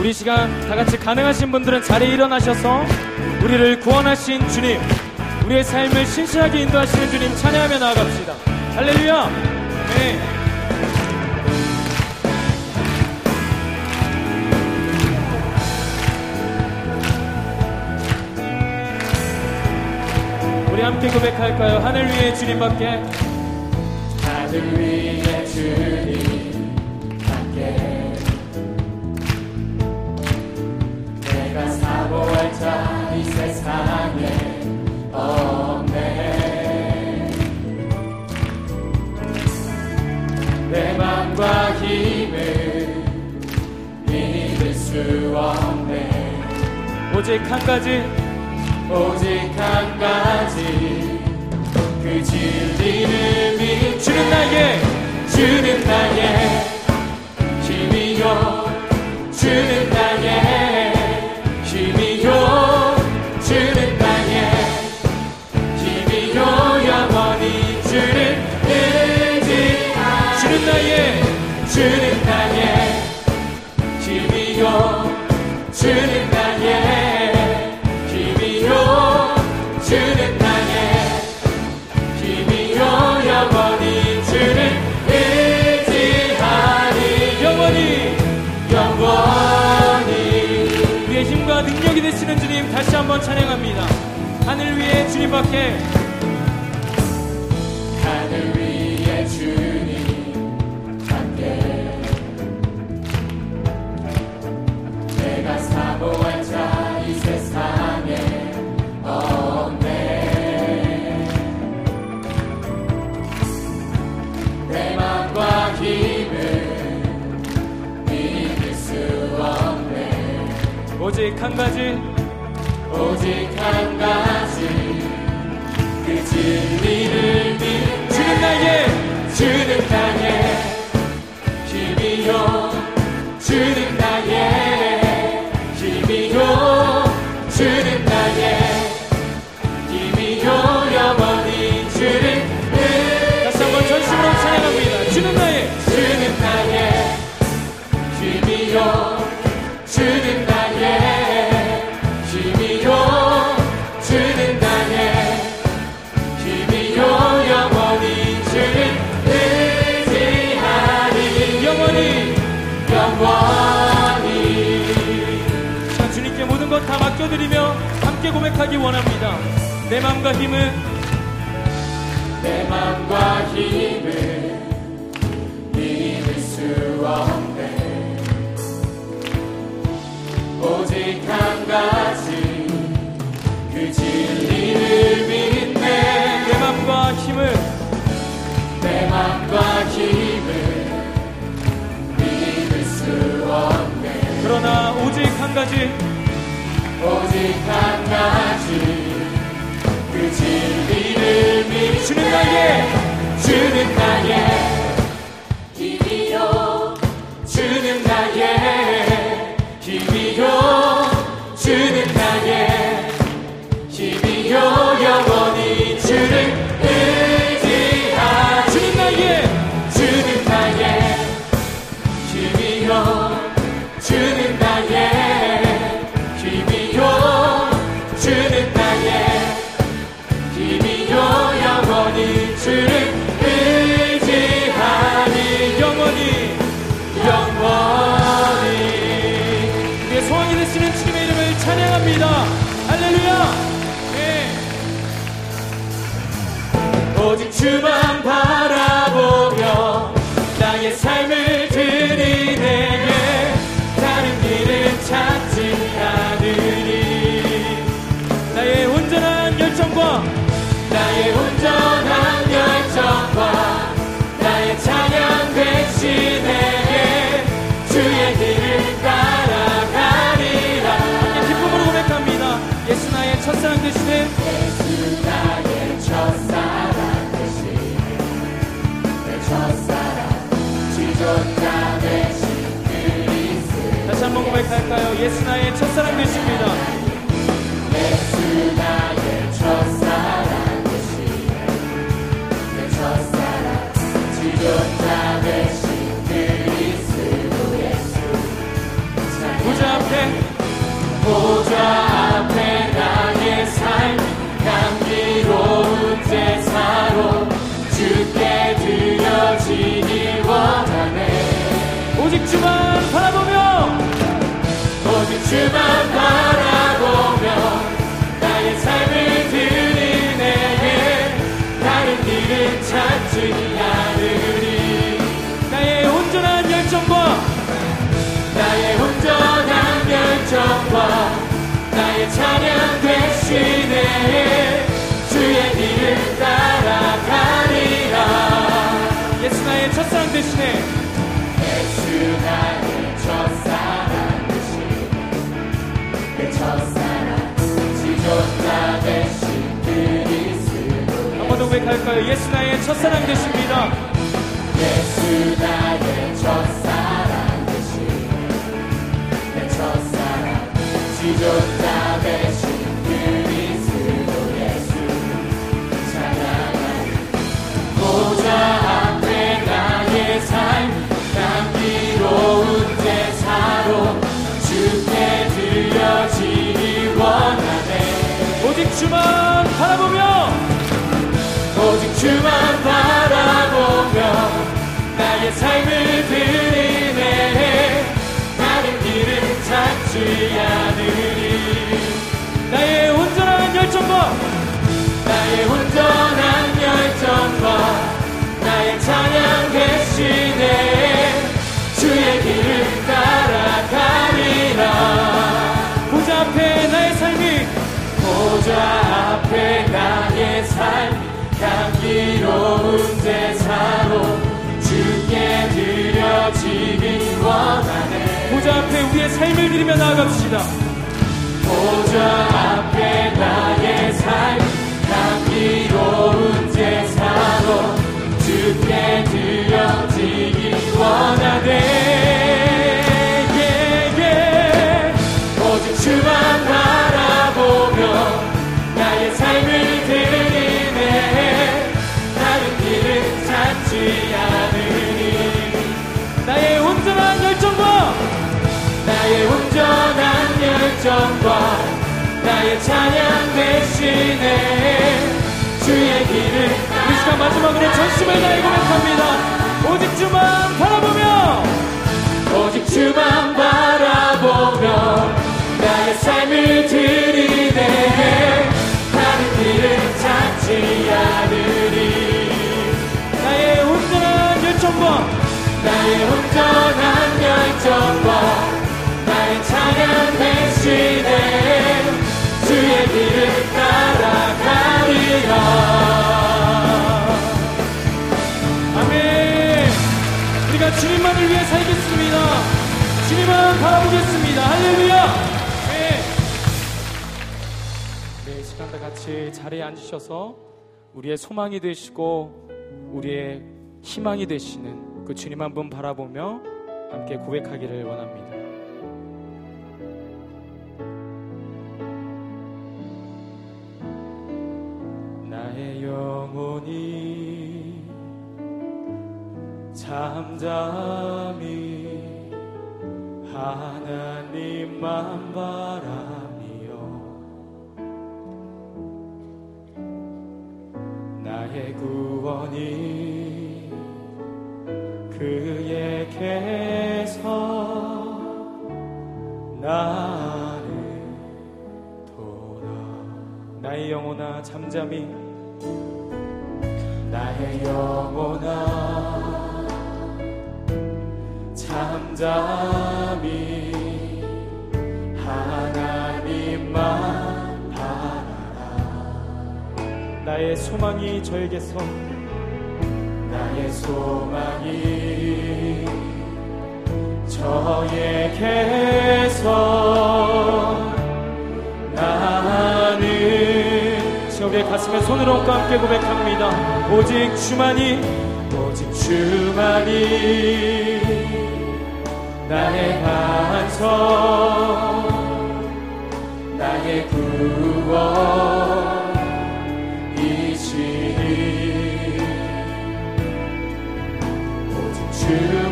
우리 시간 다 같이 가능하신 분들은 자리에 일어나셔서 우리를 구원하신 주님, 우리의 삶을 신실하게 인도하시는 주님 찬양하며 나아갑시다. 할렐루야! 네. 우리 함께 고백할까요? 하늘 위에 주님밖에 하늘 위에 주님 자 이 세상에. 없네 내 맘과 힘을 믿을 수 없네. 오직 한 가지 오직 한 가지. 그 진리를 믿 주는 나에게. 주는 나의 힘이요. 주는 힘 주는 나의 힘이요. 주는 나의 힘이요. 주는 나의 힘이요. 영원히 주를 의지하리. 영원히 영원히. 우리의 힘과 능력이 되시는 주님 다시 한번 찬양합니다. 하늘 위에 주님밖에 할까요? 예수 나의 첫사랑 되십니다. 예수 나의 첫사랑 되시네 내 첫사랑 지존자 되신 그리스도 예수 보좌 앞에 보좌 앞에 나의 삶 향기로운 제사로 죽게 드려지 Shema Parah. 고백할까요? 예수 나의 첫사랑 되십니다. 예수 나의 첫사랑 대신 내 첫사랑 지존자 대신 그리스도 예수 찬양하리 보좌 앞에 나의 삶 감기로운 제사로 주께 드려지기 원하네 오직 주만 바라보며 주만 바라보며 나의 삶을 드리네. 다른 길은 찾지 않으리. 나의 온전한 열정과 나의 온전한 열정과 나의 찬양 대신에 주의 길을 따라가리라. 보좌 앞에 나의 삶이 보좌 앞에 나 보좌 앞에 우리의 삶을 드리며 나아갑시다. 보좌 앞 대신에 주의 길을 이 시간 마지막으로 전심을 다해 고백합니다. 오직 주만 바라보며 오직 주만 바라보며 나의 삶을 드리네 다른 길을 찾지 않으리 나의 온전한 열정과 나의 온전한 열정과 주님만 바라보겠습니다. 할렐루야. 네. 네, 이 시간 다 같이 자리에 앉으셔서 우리의 소망이 되시고 우리의 희망이 되시는 그 주님 한 분 바라보며 함께 고백하기를 원합니다. 나의 영혼이 잠잠히 하나님만 바라며 나의 구원이 그에게서 나를 돌아. 나의 영혼아 잠잠히. 나의 영혼아 잠잠히 나의 소망이 저에게서. 나의 소망이 저에게서. 나는 우리의 가슴에 얹고 함께 고백합니다. 오직 주만이. 오직 주만이. 나의 반석. 나의 구원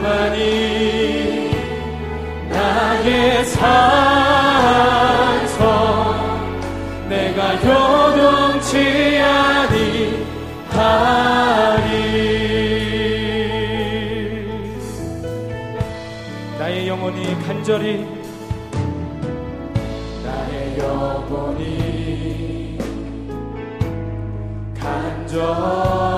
주만이 나의 산성 내가 요동치 아니하리. 나의 영혼이 간절히 나의 영혼이 간절히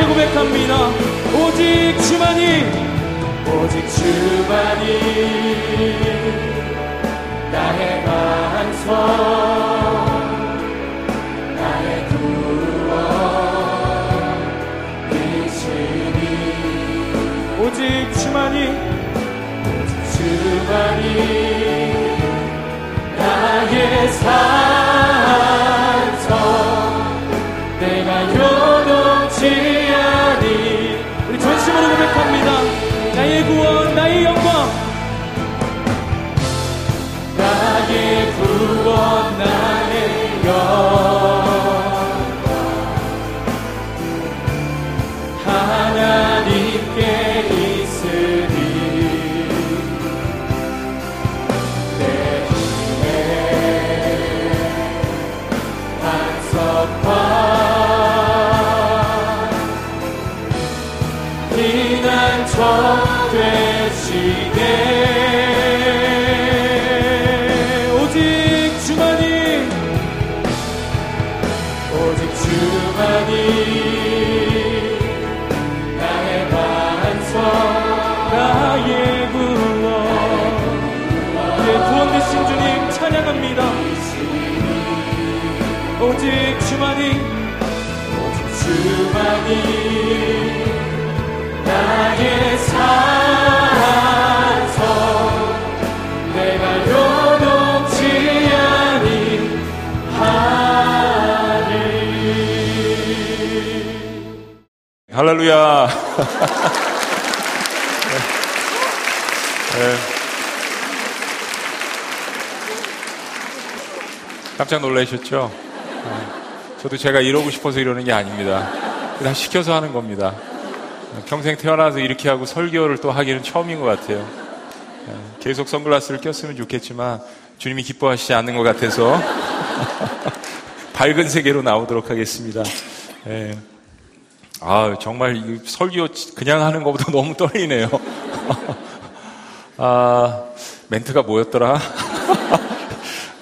함께 고백합니다. 오직 주만이 오직 주만이 나의 반성 오직 주만이 주만이 나의 산 할렐루야 네. 깜짝 놀라셨죠? 저도 제가 이러고 싶어서 이러는 게 아닙니다. 다 시켜서 하는 겁니다. 평생 태어나서 이렇게 하고 설교를 또 하기는 처음인 것 같아요. 계속 선글라스를 꼈으면 좋겠지만 주님이 기뻐하시지 않는 것 같아서 밝은 세계로 나오도록 하겠습니다. 예. 아, 정말 설교 그냥 하는 것보다 너무 떨리네요. 아, 멘트가 뭐였더라?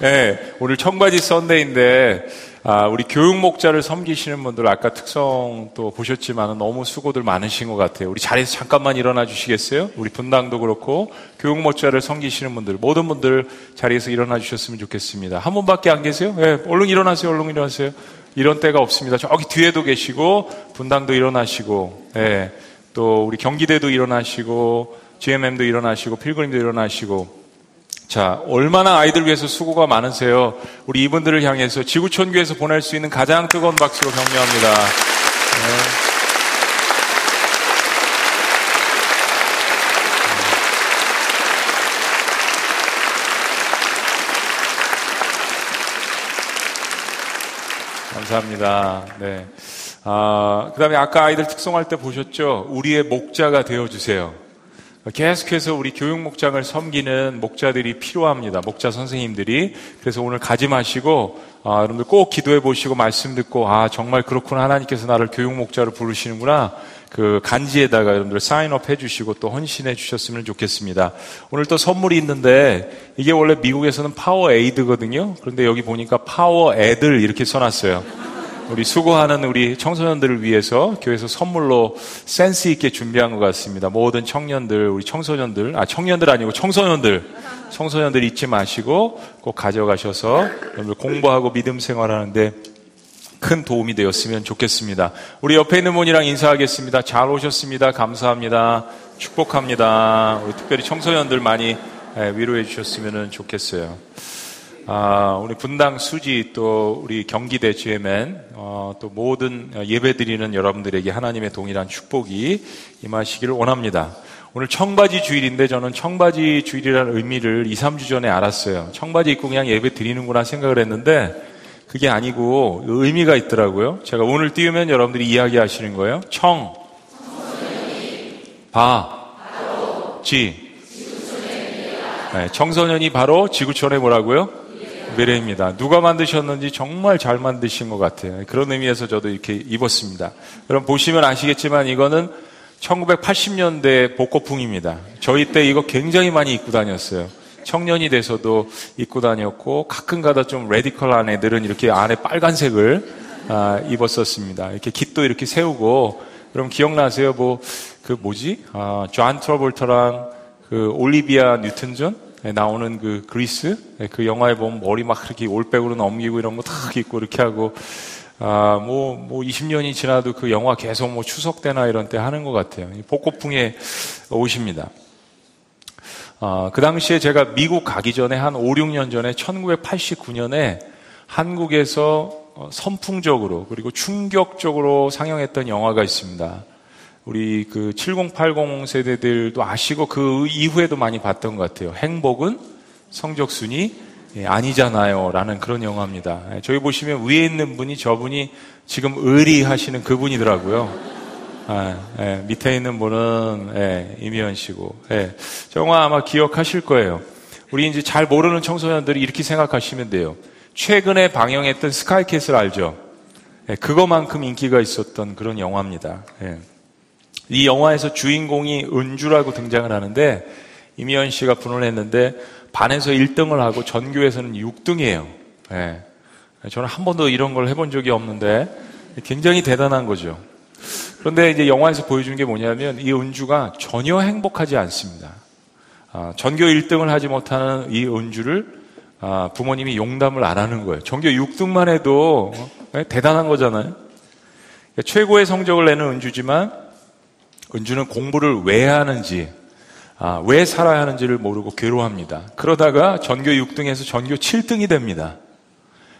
예, 오늘 청바지 썬데이인데 아, 우리 교육 목자를 섬기시는 분들 아까 특성 또 보셨지만 너무 수고들 많으신 것 같아요. 우리 자리에서 잠깐만 일어나 주시겠어요? 우리 분당도 그렇고 교육 목자를 섬기시는 분들 모든 분들 자리에서 일어나 주셨으면 좋겠습니다. 한 분밖에 안 계세요? 네, 얼른 일어나세요. 얼른 일어나세요. 이런 때가 없습니다. 저기 뒤에도 계시고 분당도 일어나시고 네, 또 우리 경기대도 일어나시고 GMM도 일어나시고 필그림도 일어나시고 자, 얼마나 아이들 위해서 수고가 많으세요. 우리 이분들을 향해서 지구촌교에서 보낼 수 있는 가장 뜨거운 박수로 격려합니다. 네. 감사합니다. 네. 아, 그 다음에 아까 아이들 특송할 때 보셨죠? 우리의 목자가 되어주세요. 계속해서 우리 교육 목장을 섬기는 목자들이 필요합니다. 목자 선생님들이. 그래서 오늘 가지 마시고, 아, 여러분들 꼭 기도해 보시고 말씀 듣고, 아, 정말 그렇구나. 하나님께서 나를 교육 목자로 부르시는구나. 그 간지에다가 여러분들 sign up 해주시고 또 헌신해 주셨으면 좋겠습니다. 오늘 또 선물이 있는데, 이게 원래 미국에서는 파워 에이드거든요. 그런데 여기 보니까 파워 애들 이렇게 써놨어요. 우리 수고하는 우리 청소년들을 위해서 교회에서 선물로 센스 있게 준비한 것 같습니다. 모든 청년들, 우리 청소년들, 아, 청년들 아니고 청소년들, 청소년들 잊지 마시고 꼭 가져가셔서 여러분 공부하고 믿음 생활하는데 큰 도움이 되었으면 좋겠습니다. 우리 옆에 있는 분이랑 인사하겠습니다. 잘 오셨습니다. 감사합니다. 축복합니다. 우리 특별히 청소년들 많이 예, 위로해 주셨으면 좋겠어요. 아, 우리 분당 수지 또 우리 경기대 GMN 어, 또 모든 예배 드리는 여러분들에게 하나님의 동일한 축복이 임하시기를 원합니다. 오늘 청바지 주일인데 저는 청바지 주일이라는 의미를 2, 3주 전에 알았어요. 청바지 입고 그냥 예배 드리는구나 생각을 했는데 그게 아니고 의미가 있더라고요. 제가 오늘 띄우면 여러분들이 이야기하시는 거예요. 청, 바, 지. 네, 청소년이 바로 지구촌의 뭐라고요? 미래입니다. 누가 만드셨는지 정말 잘 만드신 것 같아요. 그런 의미에서 저도 이렇게 입었습니다. 여러분 보시면 아시겠지만 이거는 1980년대 복고풍입니다. 저희 때 이거 굉장히 많이 입고 다녔어요. 청년이 돼서도 입고 다녔고 가끔가다 좀 레디컬한 애들은 이렇게 안에 빨간색을 아, 입었었습니다. 이렇게 깃도 이렇게 세우고 여러분 기억나세요? 뭐 그 뭐지? 아, 존 트러볼터랑 그 올리비아 뉴튼 존 나오는 그 그리스 네, 그 영화에 보면 머리 막 그렇게 올백으로 넘기고 이런 거 탁 입고 이렇게 하고 아, 뭐, 뭐 20년이 지나도 그 영화 계속 뭐 추석 때나 이런 때 하는 것 같아요. 복고풍의 옷입니다. 아, 그 당시에 제가 미국 가기 전에 한 5, 6년 전에 1989년에 한국에서 어, 선풍적으로 그리고 충격적으로 상영했던 영화가 있습니다. 우리 그 7080 세대들도 아시고 그 이후에도 많이 봤던 것 같아요. 행복은 성적순이 예, 아니잖아요. 라는 그런 영화입니다. 예, 저기 보시면 위에 있는 분이 저분이 지금 의리하시는 그분이더라고요. 아, 예, 밑에 있는 분은 예, 이미연 씨고. 예, 영화 아마 기억하실 거예요. 우리 이제 잘 모르는 청소년들이 이렇게 생각하시면 돼요. 최근에 방영했던 스카이캐슬 알죠? 예, 그거만큼 인기가 있었던 그런 영화입니다. 예. 이 영화에서 주인공이 은주라고 등장을 하는데 이미연 씨가 분을 했는데 반에서 1등을 하고 전교에서는 6등이에요. 예. 저는 한 번도 이런 걸 해본 적이 없는데 굉장히 대단한 거죠. 그런데 이제 영화에서 보여준 게 뭐냐면 이 은주가 전혀 행복하지 않습니다. 아, 전교 1등을 하지 못하는 이 은주를 아, 부모님이 용담을 안 하는 거예요. 전교 6등만 해도 어, 대단한 거잖아요. 그러니까 최고의 성적을 내는 은주지만 은주는 공부를 왜 하는지, 아, 왜 살아야 하는지를 모르고 괴로워합니다. 그러다가 전교 6등에서 전교 7등이 됩니다.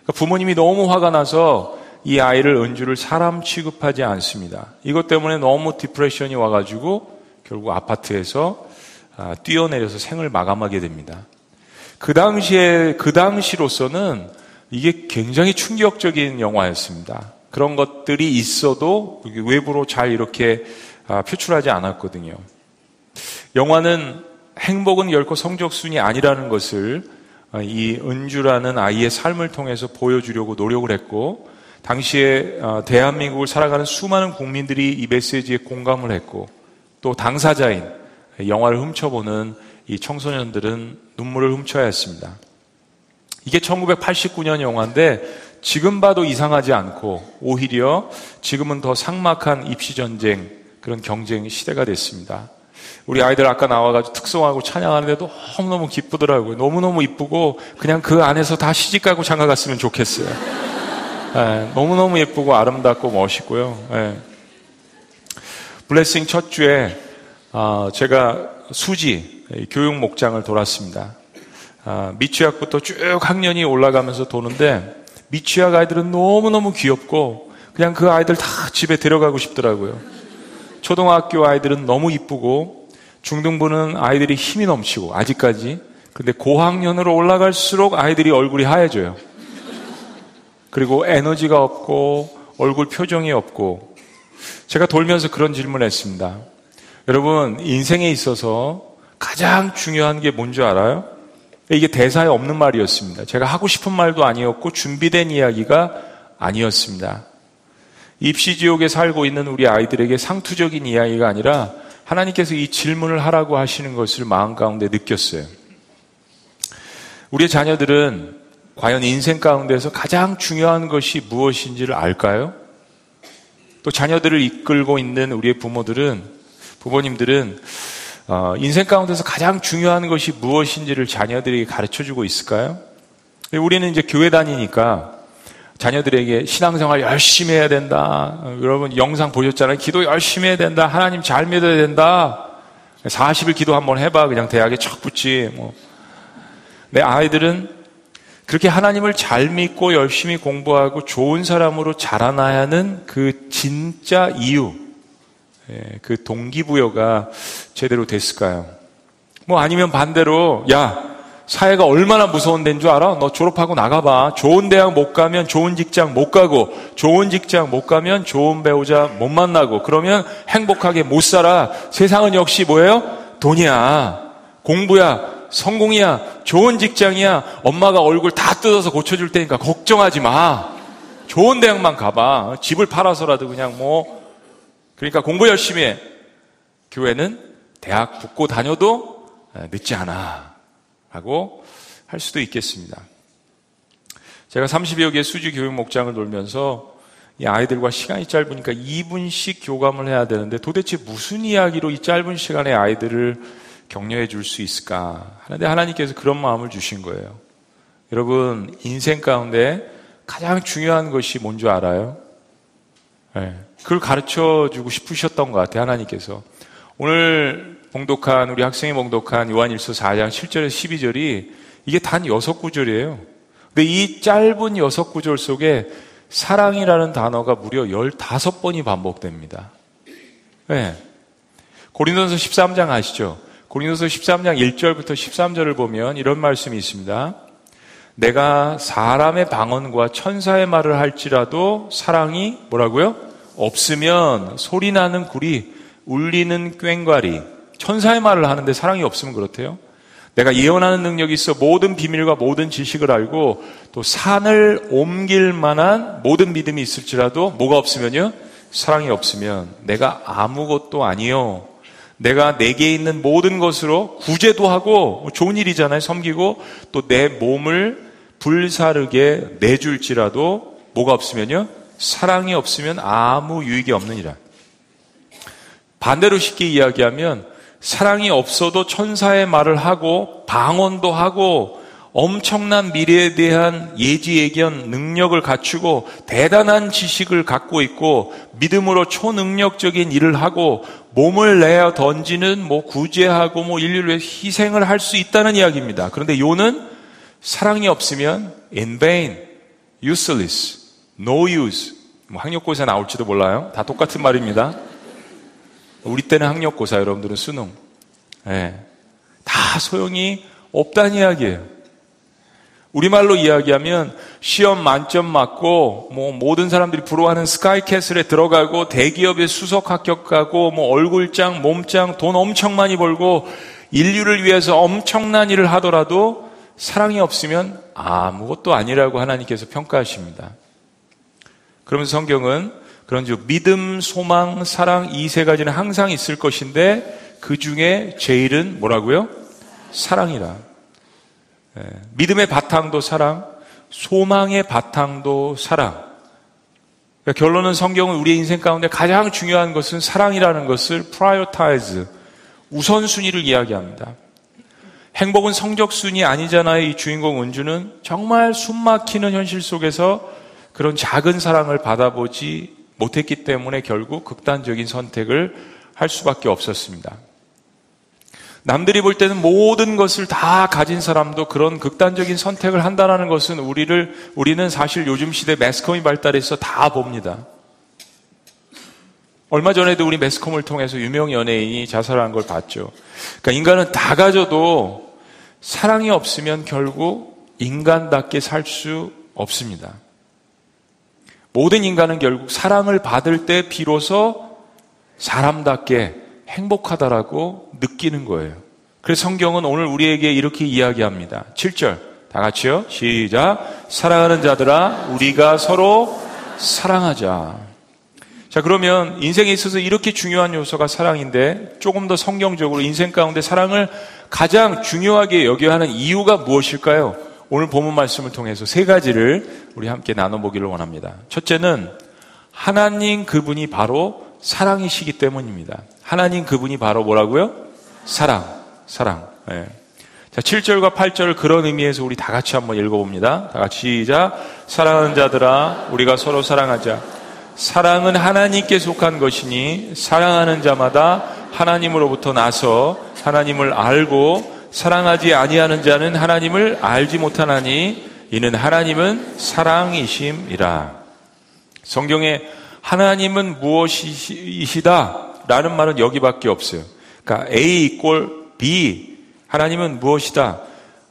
그러니까 부모님이 너무 화가 나서 이 아이를 은주를 사람 취급하지 않습니다. 이것 때문에 너무 디프레션이 와가지고 결국 아파트에서 아, 뛰어내려서 생을 마감하게 됩니다. 그 당시에, 그 당시로서는 이게 굉장히 충격적인 영화였습니다. 그런 것들이 있어도 외부로 잘 이렇게 아, 표출하지 않았거든요. 영화는 행복은 결코 성적순이 아니라는 것을 아, 이 은주라는 아이의 삶을 통해서 보여주려고 노력을 했고, 당시에 아, 대한민국을 살아가는 수많은 국민들이 이 메시지에 공감을 했고, 또 당사자인 영화를 훔쳐보는 이 청소년들은 눈물을 훔쳐야 했습니다. 이게 1989년 영화인데 지금 봐도 이상하지 않고 오히려 지금은 더 삭막한 입시전쟁, 그런 경쟁 시대가 됐습니다. 우리 아이들 아까 나와가지고 특성하고 찬양하는데도 너무너무 기쁘더라고요. 너무너무 이쁘고 그냥 그 안에서 다 시집가고 장가 갔으면 좋겠어요. 네, 너무너무 예쁘고 아름답고 멋있고요. 네. 블레싱 첫 주에 어, 제가 수지 교육 목장을 돌았습니다. 어, 미취학부터 쭉 학년이 올라가면서 도는데 미취학 아이들은 너무너무 귀엽고 그냥 그 아이들 다 집에 데려가고 싶더라고요. 초등학교 아이들은 너무 이쁘고 중등부는 아이들이 힘이 넘치고 아직까지 근데 고학년으로 올라갈수록 아이들이 얼굴이 하얘져요. 그리고 에너지가 없고 얼굴 표정이 없고 제가 돌면서 그런 질문을 했습니다. 여러분 인생에 있어서 가장 중요한 게 뭔지 알아요? 이게 대사에 없는 말이었습니다. 제가 하고 싶은 말도 아니었고 준비된 이야기가 아니었습니다. 입시 지옥에 살고 있는 우리 아이들에게 상투적인 이야기가 아니라 하나님께서 이 질문을 하라고 하시는 것을 마음 가운데 느꼈어요. 우리의 자녀들은 과연 인생 가운데서 가장 중요한 것이 무엇인지를 알까요? 또 자녀들을 이끌고 있는 우리의 부모들은, 부모님들은 어, 인생 가운데서 가장 중요한 것이 무엇인지를 자녀들에게 가르쳐 주고 있을까요? 우리는 이제 교회 다니니까 자녀들에게 신앙생활 열심히 해야 된다. 어, 여러분 영상 보셨잖아요. 기도 열심히 해야 된다. 하나님 잘 믿어야 된다. 40일 기도 한번 해봐. 그냥 대학에 척 붙지. 뭐. 내 아이들은 그렇게 하나님을 잘 믿고 열심히 공부하고 좋은 사람으로 자라나야 하는 그 진짜 이유, 예, 그 동기부여가 제대로 됐을까요? 뭐 아니면 반대로, 야, 사회가 얼마나 무서운 데인 줄 알아? 너 졸업하고 나가봐. 좋은 대학 못 가면 좋은 직장 못 가고, 좋은 직장 못 가면 좋은 배우자 못 만나고, 그러면 행복하게 못 살아. 세상은 역시 뭐예요? 돈이야. 공부야. 성공이야, 좋은 직장이야, 엄마가 얼굴 다 뜯어서 고쳐줄 테니까 걱정하지 마. 좋은 대학만 가봐. 집을 팔아서라도 그냥 뭐. 그러니까 공부 열심히 해. 교회는 대학 붙고 다녀도 늦지 않아. 라고 할 수도 있겠습니다. 제가 30여 개 수지 교육 목장을 돌면서 이 아이들과 시간이 짧으니까 2분씩 교감을 해야 되는데 도대체 무슨 이야기로 이 짧은 시간에 아이들을 격려해 줄 수 있을까 하는데 하나님께서 그런 마음을 주신 거예요. 여러분 인생 가운데 가장 중요한 것이 뭔 줄 알아요? 네. 그걸 가르쳐 주고 싶으셨던 것 같아요. 하나님께서 오늘 봉독한 우리 학생이 봉독한 요한일서 4장 7절에서 12절이 이게 단 여섯 구절이에요. 근데 이 짧은 여섯 구절 속에 사랑이라는 단어가 무려 15번이 반복됩니다. 네. 고린도서 13장 아시죠? 고린도서 13장 1절부터 13절을 보면 이런 말씀이 있습니다. 내가 사람의 방언과 천사의 말을 할지라도 사랑이 뭐라고요? 없으면 소리 나는 구리, 울리는 꽹과리, 천사의 말을 하는데 사랑이 없으면 그렇대요. 내가 예언하는 능력이 있어 모든 비밀과 모든 지식을 알고 또 산을 옮길 만한 모든 믿음이 있을지라도 뭐가 없으면요? 사랑이 없으면 내가 아무것도 아니요. 내가 내게 있는 모든 것으로 구제도 하고 뭐 좋은 일이잖아요. 섬기고 또 내 몸을 불사르게 내줄지라도 뭐가 없으면요? 사랑이 없으면 아무 유익이 없느니라. 반대로 쉽게 이야기하면 사랑이 없어도 천사의 말을 하고 방언도 하고 엄청난 미래에 대한 예지 예견 능력을 갖추고 대단한 지식을 갖고 있고 믿음으로 초능력적인 일을 하고 몸을 내어 던지는 뭐 구제하고 뭐 인류를 위해 희생을 할 수 있다는 이야기입니다. 그런데 요는 사랑이 없으면 in vain, useless, no use. 뭐 학력고사 나올지도 몰라요. 다 똑같은 말입니다. 우리 때는 학력고사, 여러분들은 수능. 네. 다 소용이 없다는 이야기예요. 우리말로 이야기하면 시험 만점 맞고 뭐 모든 사람들이 부러워하는 스카이캐슬에 들어가고 대기업에 수석 합격하고 뭐 얼굴장, 몸장 돈 엄청 많이 벌고 인류를 위해서 엄청난 일을 하더라도 사랑이 없으면 아무것도 아니라고 하나님께서 평가하십니다. 그러면서 성경은 그런 즉 믿음, 소망, 사랑 이 세 가지는 항상 있을 것인데 그 중에 제일은 뭐라고요? 사랑이라. 예, 믿음의 바탕도 사랑, 소망의 바탕도 사랑. 그러니까 결론은 성경은 우리의 인생 가운데 가장 중요한 것은 사랑이라는 것을 prioritize, 우선순위를 이야기합니다. 행복은 성적순위 아니잖아요. 이 주인공 은주는 정말 숨막히는 현실 속에서 그런 작은 사랑을 받아보지 못했기 때문에 결국 극단적인 선택을 할 수밖에 없었습니다. 남들이 볼 때는 모든 것을 다 가진 사람도 그런 극단적인 선택을 한다는 것은 우리를, 우리는 사실 요즘 시대 매스컴이 발달해서 다 봅니다. 얼마 전에도 우리 매스컴을 통해서 유명 연예인이 자살한 걸 봤죠. 그러니까 인간은 다 가져도 사랑이 없으면 결국 인간답게 살 수 없습니다. 모든 인간은 결국 사랑을 받을 때 비로소 사람답게 행복하다라고 느끼는 거예요. 그래서 성경은 오늘 우리에게 이렇게 이야기합니다. 7절. 다 같이요. 시작. 사랑하는 자들아, 우리가 서로 사랑하자. 자, 그러면 인생에 있어서 이렇게 중요한 요소가 사랑인데 조금 더 성경적으로 인생 가운데 사랑을 가장 중요하게 여겨야 하는 이유가 무엇일까요? 오늘 본문 말씀을 통해서 세 가지를 우리 함께 나눠보기를 원합니다. 첫째는 하나님 그분이 바로 사랑이시기 때문입니다. 하나님 그분이 바로 뭐라고요? 사랑, 사랑. 네. 자, 7절과 8절을 그런 의미에서 우리 다 같이 한번 읽어봅니다. 다 같이 시작. 사랑하는 자들아, 우리가 서로 사랑하자. 사랑은 하나님께 속한 것이니 사랑하는 자마다 하나님으로부터 나서 하나님을 알고 사랑하지 아니하는 자는 하나님을 알지 못하나니 이는 하나님은 사랑이심이라. 성경에 하나님은 무엇이시다 라는 말은 여기밖에 없어요. 그러니까 A 이꼴 B 하나님은 무엇이다?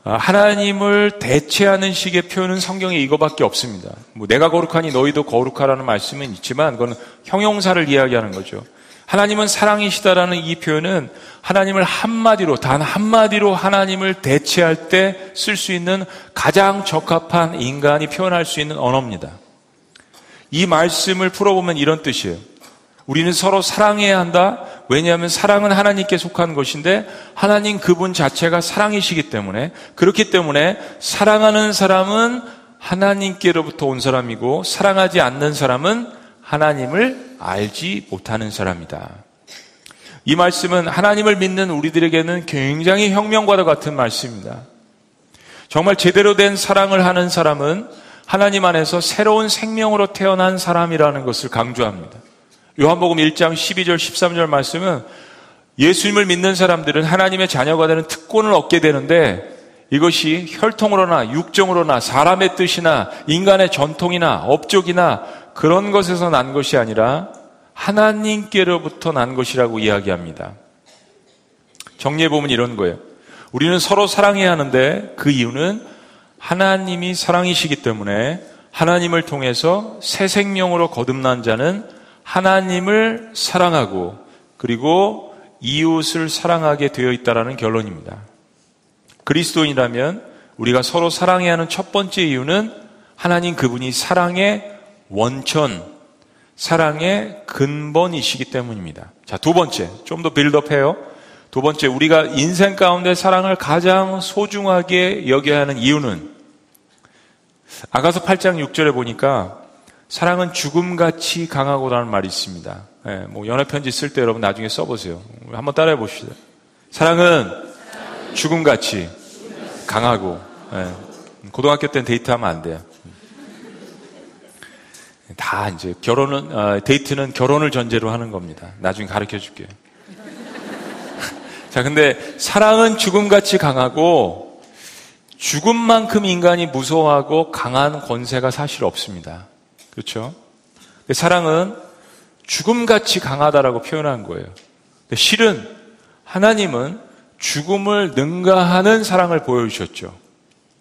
아, 하나님을 대체하는 식의 표현은 성경에 이거밖에 없습니다. 뭐 내가 거룩하니 너희도 거룩하라는 말씀은 있지만 그건 형용사를 이야기하는 거죠. 하나님은 사랑이시다라는 이 표현은 하나님을 한마디로, 단 한마디로 하나님을 대체할 때 쓸 수 있는 가장 적합한 인간이 표현할 수 있는 언어입니다. 이 말씀을 풀어보면 이런 뜻이에요. 우리는 서로 사랑해야 한다. 왜냐하면 사랑은 하나님께 속한 것인데 하나님 그분 자체가 사랑이시기 때문에 그렇기 때문에 사랑하는 사람은 하나님께로부터 온 사람이고 사랑하지 않는 사람은 하나님을 알지 못하는 사람이다. 이 말씀은 하나님을 믿는 우리들에게는 굉장히 혁명과도 같은 말씀입니다. 정말 제대로 된 사랑을 하는 사람은 하나님 안에서 새로운 생명으로 태어난 사람이라는 것을 강조합니다. 요한복음 1장 12절 13절 말씀은 예수님을 믿는 사람들은 하나님의 자녀가 되는 특권을 얻게 되는데 이것이 혈통으로나 육정으로나 사람의 뜻이나 인간의 전통이나 업적이나 그런 것에서 난 것이 아니라 하나님께로부터 난 것이라고 이야기합니다. 정리해 보면 이런 거예요. 우리는 서로 사랑해야 하는데 그 이유는 하나님이 사랑이시기 때문에 하나님을 통해서 새 생명으로 거듭난 자는 하나님을 사랑하고 그리고 이웃을 사랑하게 되어 있다라는 결론입니다. 그리스도인이라면 우리가 서로 사랑해야 하는 첫 번째 이유는 하나님 그분이 사랑의 원천, 사랑의 근본이시기 때문입니다. 자, 두 번째, 좀 더 빌드업해요. 두 번째, 우리가 인생 가운데 사랑을 가장 소중하게 여겨야 하는 이유는 아가서 8장 6절에 보니까 사랑은 죽음같이 강하고라는 말이 있습니다. 네, 뭐 연애 편지 쓸 때 여러분 나중에 써보세요. 한번 따라해 봅시다. 사랑은 죽음같이 강하고 네, 고등학교 때는 데이트하면 안 돼요. 다 이제 결혼은 어, 데이트는 결혼을 전제로 하는 겁니다. 나중에 가르쳐 줄게요. 자, 근데 사랑은 죽음같이 강하고 죽음만큼 인간이 무서워하고 강한 권세가 사실 없습니다. 그렇죠? 사랑은 죽음같이 강하다라고 표현한 거예요. 실은 하나님은 죽음을 능가하는 사랑을 보여주셨죠.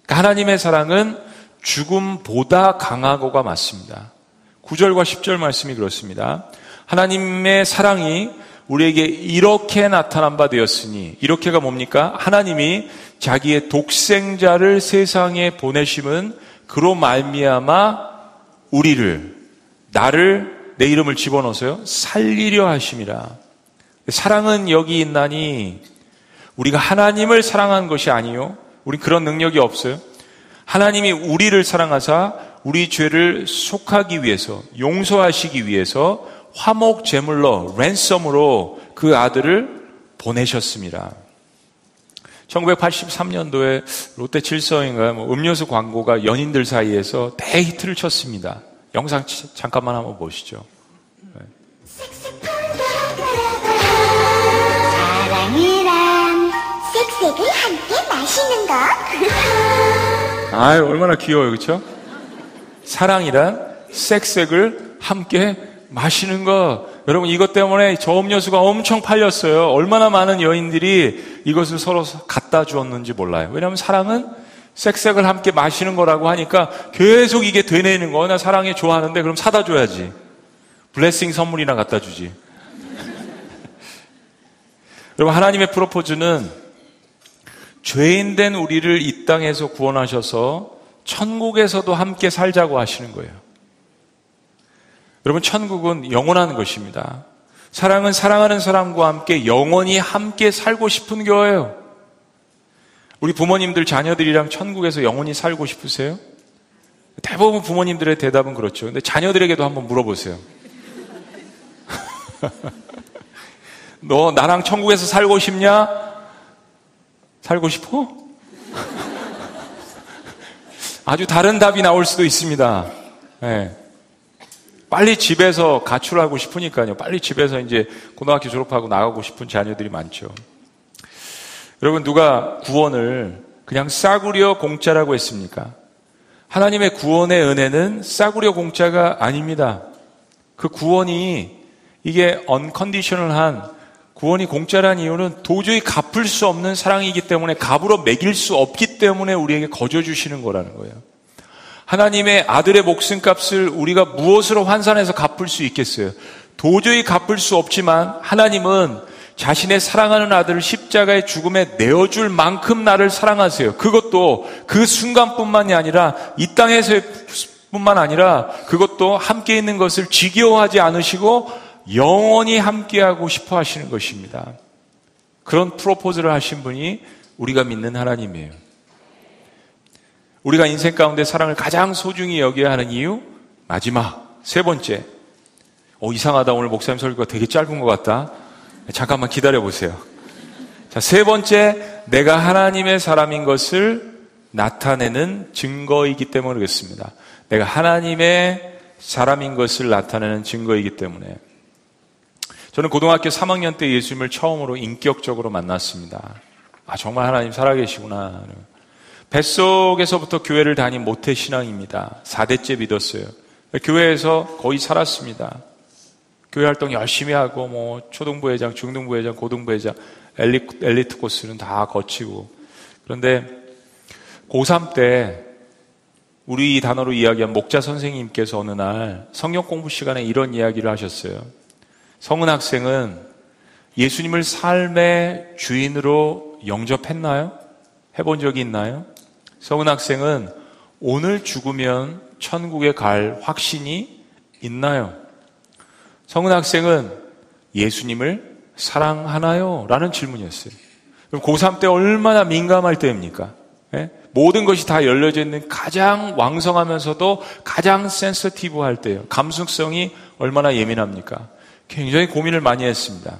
그러니까 하나님의 사랑은 죽음보다 강하고가 맞습니다. 9절과 10절 말씀이 그렇습니다. 하나님의 사랑이 우리에게 이렇게 나타난 바 되었으니 이렇게가 뭡니까? 하나님이 자기의 독생자를 세상에 보내심은 그로 말미암아 우리를 나를 내 이름을 집어넣어서요 살리려 하심이라. 사랑은 여기 있나니 우리가 하나님을 사랑한 것이 아니요. 우리 그런 능력이 없어요. 하나님이 우리를 사랑하사 우리 죄를 속하기 위해서 용서하시기 위해서 화목 제물로 랜섬으로 그 아들을 보내셨습니다. 1983년도에 롯데 칠성인가 뭐 음료수 광고가 연인들 사이에서 대히트를 쳤습니다. 영상 잠깐만 한번 보시죠. 네. 사랑이란 섹색을 함께 마시는 것. 아, 얼마나 귀여워요, 그렇죠? 사랑이란 섹색을 함께 마시는 것. 여러분 이것 때문에 저 음료수가 엄청 팔렸어요. 얼마나 많은 여인들이 이것을 서로 갖다 주었는지 몰라요. 왜냐하면 사랑은 섹색을 함께 마시는 거라고 하니까 계속 이게 되뇌는 거. 나 사랑해 좋아하는데 그럼 사다 줘야지. 블레싱 선물이나 갖다 주지. 여러분 하나님의 프로포즈는 죄인된 우리를 이 땅에서 구원하셔서 천국에서도 함께 살자고 하시는 거예요. 여러분, 천국은 영원한 것입니다. 사랑은 사랑하는 사람과 함께 영원히 함께 살고 싶은 거예요. 우리 부모님들 자녀들이랑 천국에서 영원히 살고 싶으세요? 대부분 부모님들의 대답은 그렇죠. 근데 자녀들에게도 한번 물어보세요. 너 나랑 천국에서 살고 싶냐? 살고 싶어? 아주 다른 답이 나올 수도 있습니다. 네. 빨리 집에서 가출하고 싶으니까요. 빨리 집에서 이제 고등학교 졸업하고 나가고 싶은 자녀들이 많죠. 여러분, 누가 구원을 그냥 싸구려 공짜라고 했습니까? 하나님의 구원의 은혜는 싸구려 공짜가 아닙니다. 그 구원이 이게 언컨디셔널한 구원이 공짜란 이유는 도저히 갚을 수 없는 사랑이기 때문에 값으로 매길 수 없기 때문에 우리에게 거저 주시는 거라는 거예요. 하나님의 아들의 목숨값을 우리가 무엇으로 환산해서 갚을 수 있겠어요? 도저히 갚을 수 없지만 하나님은 자신의 사랑하는 아들을 십자가의 죽음에 내어줄 만큼 나를 사랑하세요. 그것도 그 순간뿐만이 아니라 이 땅에서 뿐만 아니라 그것도 함께 있는 것을 지겨워하지 않으시고 영원히 함께하고 싶어 하시는 것입니다. 그런 프로포즈를 하신 분이 우리가 믿는 하나님이에요. 우리가 인생 가운데 사랑을 가장 소중히 여겨야 하는 이유? 마지막, 세 번째. 어, 이상하다. 오늘 목사님 설교가 되게 짧은 것 같다. 잠깐만 기다려 보세요. 자, 세 번째, 내가 하나님의 사람인 것을 나타내는 증거이기 때문에 그렇습니다. 내가 하나님의 사람인 것을 나타내는 증거이기 때문에. 저는 고등학교 3학년 때 예수님을 처음으로 인격적으로 만났습니다. 아, 정말 하나님 살아계시구나. 뱃속에서부터 교회를 다닌 모태 신앙입니다. 4대째 믿었어요. 교회에서 거의 살았습니다. 교회 활동 열심히 하고 뭐 초등부회장, 중등부회장, 고등부회장, 엘리트, 엘리트 코스는 다 거치고 그런데 고3 때 우리 단어로 이야기한 목자 선생님께서 어느 날 성경 공부 시간에 이런 이야기를 하셨어요. 성은 학생은 예수님을 삶의 주인으로 영접했나요? 해본 적이 있나요? 성은 학생은 오늘 죽으면 천국에 갈 확신이 있나요? 성은 학생은 예수님을 사랑하나요? 라는 질문이었어요. 그럼 고3 때 얼마나 민감할 때입니까? 예? 모든 것이 다 열려져 있는 가장 왕성하면서도 가장 센서티브 할 때예요. 감수성이 얼마나 예민합니까? 굉장히 고민을 많이 했습니다.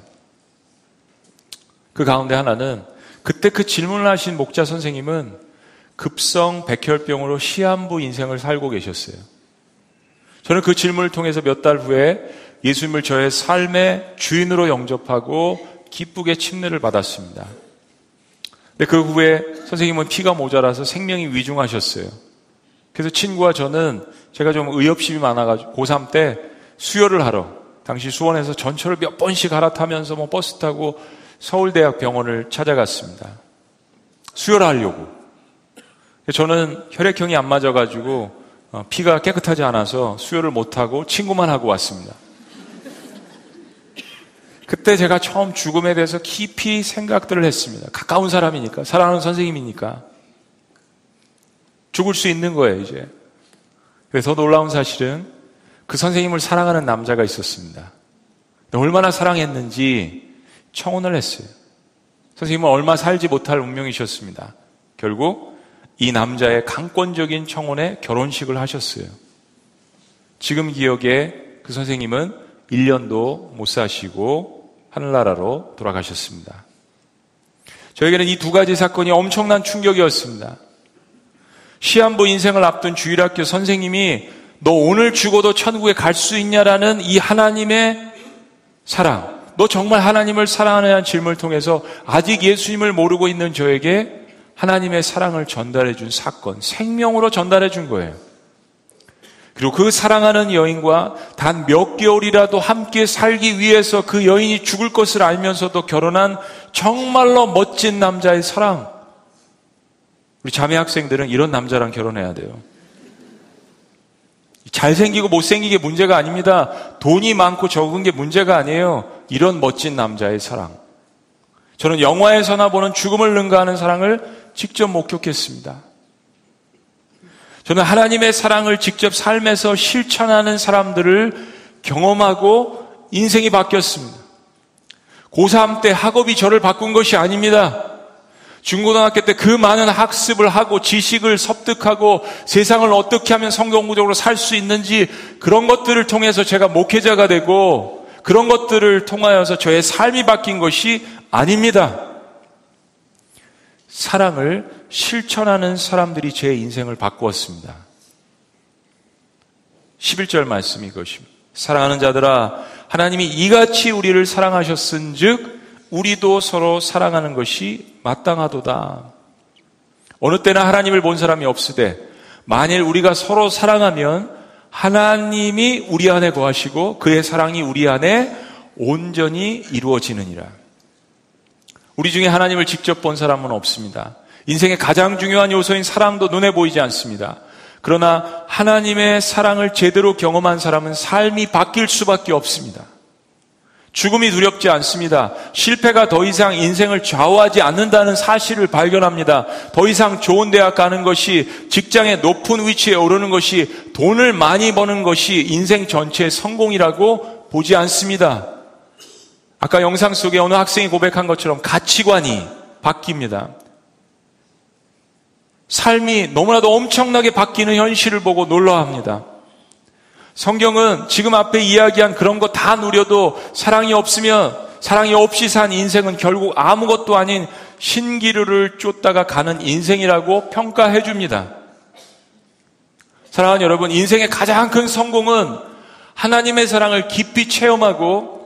그 가운데 하나는 그때 그 질문을 하신 목자 선생님은 급성 백혈병으로 시한부 인생을 살고 계셨어요. 저는 그 질문을 통해서 몇 달 후에 예수님을 저의 삶의 주인으로 영접하고 기쁘게 침례를 받았습니다. 근데 그 후에 선생님은 피가 모자라서 생명이 위중하셨어요. 그래서 친구와 저는 제가 좀 의협심이 많아가지고 고3 때 수혈을 하러 당시 수원에서 전철을 몇 번씩 갈아타면서 뭐 버스 타고 서울대학 병원을 찾아갔습니다. 수혈하려고. 저는 혈액형이 안 맞아가지고 어, 피가 깨끗하지 않아서 수혈을 못하고 친구만 하고 왔습니다. 그때 제가 처음 죽음에 대해서 깊이 생각들을 했습니다. 가까운 사람이니까, 사랑하는 선생님이니까. 죽을 수 있는 거예요, 이제. 그래서 놀라운 사실은 그 선생님을 사랑하는 남자가 있었습니다. 얼마나 사랑했는지 청혼을 했어요. 선생님은 얼마 살지 못할 운명이셨습니다. 결국 이 남자의 강권적인 청혼에 결혼식을 하셨어요. 지금 기억에 그 선생님은 1년도 못 사시고 하늘나라로 돌아가셨습니다. 저에게는 이 두 가지 사건이 엄청난 충격이었습니다. 시한부 인생을 앞둔 주일학교 선생님이 너 오늘 죽어도 천국에 갈 수 있냐라는 이 하나님의 사랑. 너 정말 하나님을 사랑하느냐는 질문을 통해서 아직 예수님을 모르고 있는 저에게 하나님의 사랑을 전달해 준 사건, 생명으로 전달해 준 거예요. 그리고 그 사랑하는 여인과 단 몇 개월이라도 함께 살기 위해서 그 여인이 죽을 것을 알면서도 결혼한 정말로 멋진 남자의 사랑. 우리 자매 학생들은 이런 남자랑 결혼해야 돼요. 잘생기고 못생기게 문제가 아닙니다. 돈이 많고 적은 게 문제가 아니에요. 이런 멋진 남자의 사랑. 저는 영화에서나 보는 죽음을 능가하는 사랑을 직접 목격했습니다. 저는 하나님의 사랑을 직접 삶에서 실천하는 사람들을 경험하고 인생이 바뀌었습니다. 고3 때 학업이 저를 바꾼 것이 아닙니다. 중고등학교 때 그 많은 학습을 하고 지식을 섭득하고 세상을 어떻게 하면 성경구적으로 살 수 있는지 그런 것들을 통해서 제가 목회자가 되고 그런 것들을 통하여서 저의 삶이 바뀐 것이 아닙니다. 사랑을 실천하는 사람들이 제 인생을 바꾸었습니다. 11절 말씀이 이것입니다. 사랑하는 자들아, 하나님이 이같이 우리를 사랑하셨은 즉, 우리도 서로 사랑하는 것이 마땅하도다. 어느 때나 하나님을 본 사람이 없으되, 만일 우리가 서로 사랑하면 하나님이 우리 안에 거하시고 그의 사랑이 우리 안에 온전히 이루어지느니라. 우리 중에 하나님을 직접 본 사람은 없습니다. 인생의 가장 중요한 요소인 사랑도 눈에 보이지 않습니다. 그러나 하나님의 사랑을 제대로 경험한 사람은 삶이 바뀔 수밖에 없습니다. 죽음이 두렵지 않습니다. 실패가 더 이상 인생을 좌우하지 않는다는 사실을 발견합니다. 더 이상 좋은 대학 가는 것이 직장의 높은 위치에 오르는 것이 돈을 많이 버는 것이 인생 전체의 성공이라고 보지 않습니다. 아까 영상 속에 어느 학생이 고백한 것처럼 가치관이 바뀝니다. 삶이 너무나도 엄청나게 바뀌는 현실을 보고 놀라합니다. 성경은 지금 앞에 이야기한 그런 거 다 누려도 사랑이 없으면 사랑이 없이 산 인생은 결국 아무것도 아닌 신기루를 쫓다가 가는 인생이라고 평가해 줍니다. 사랑하는 여러분, 인생의 가장 큰 성공은 하나님의 사랑을 깊이 체험하고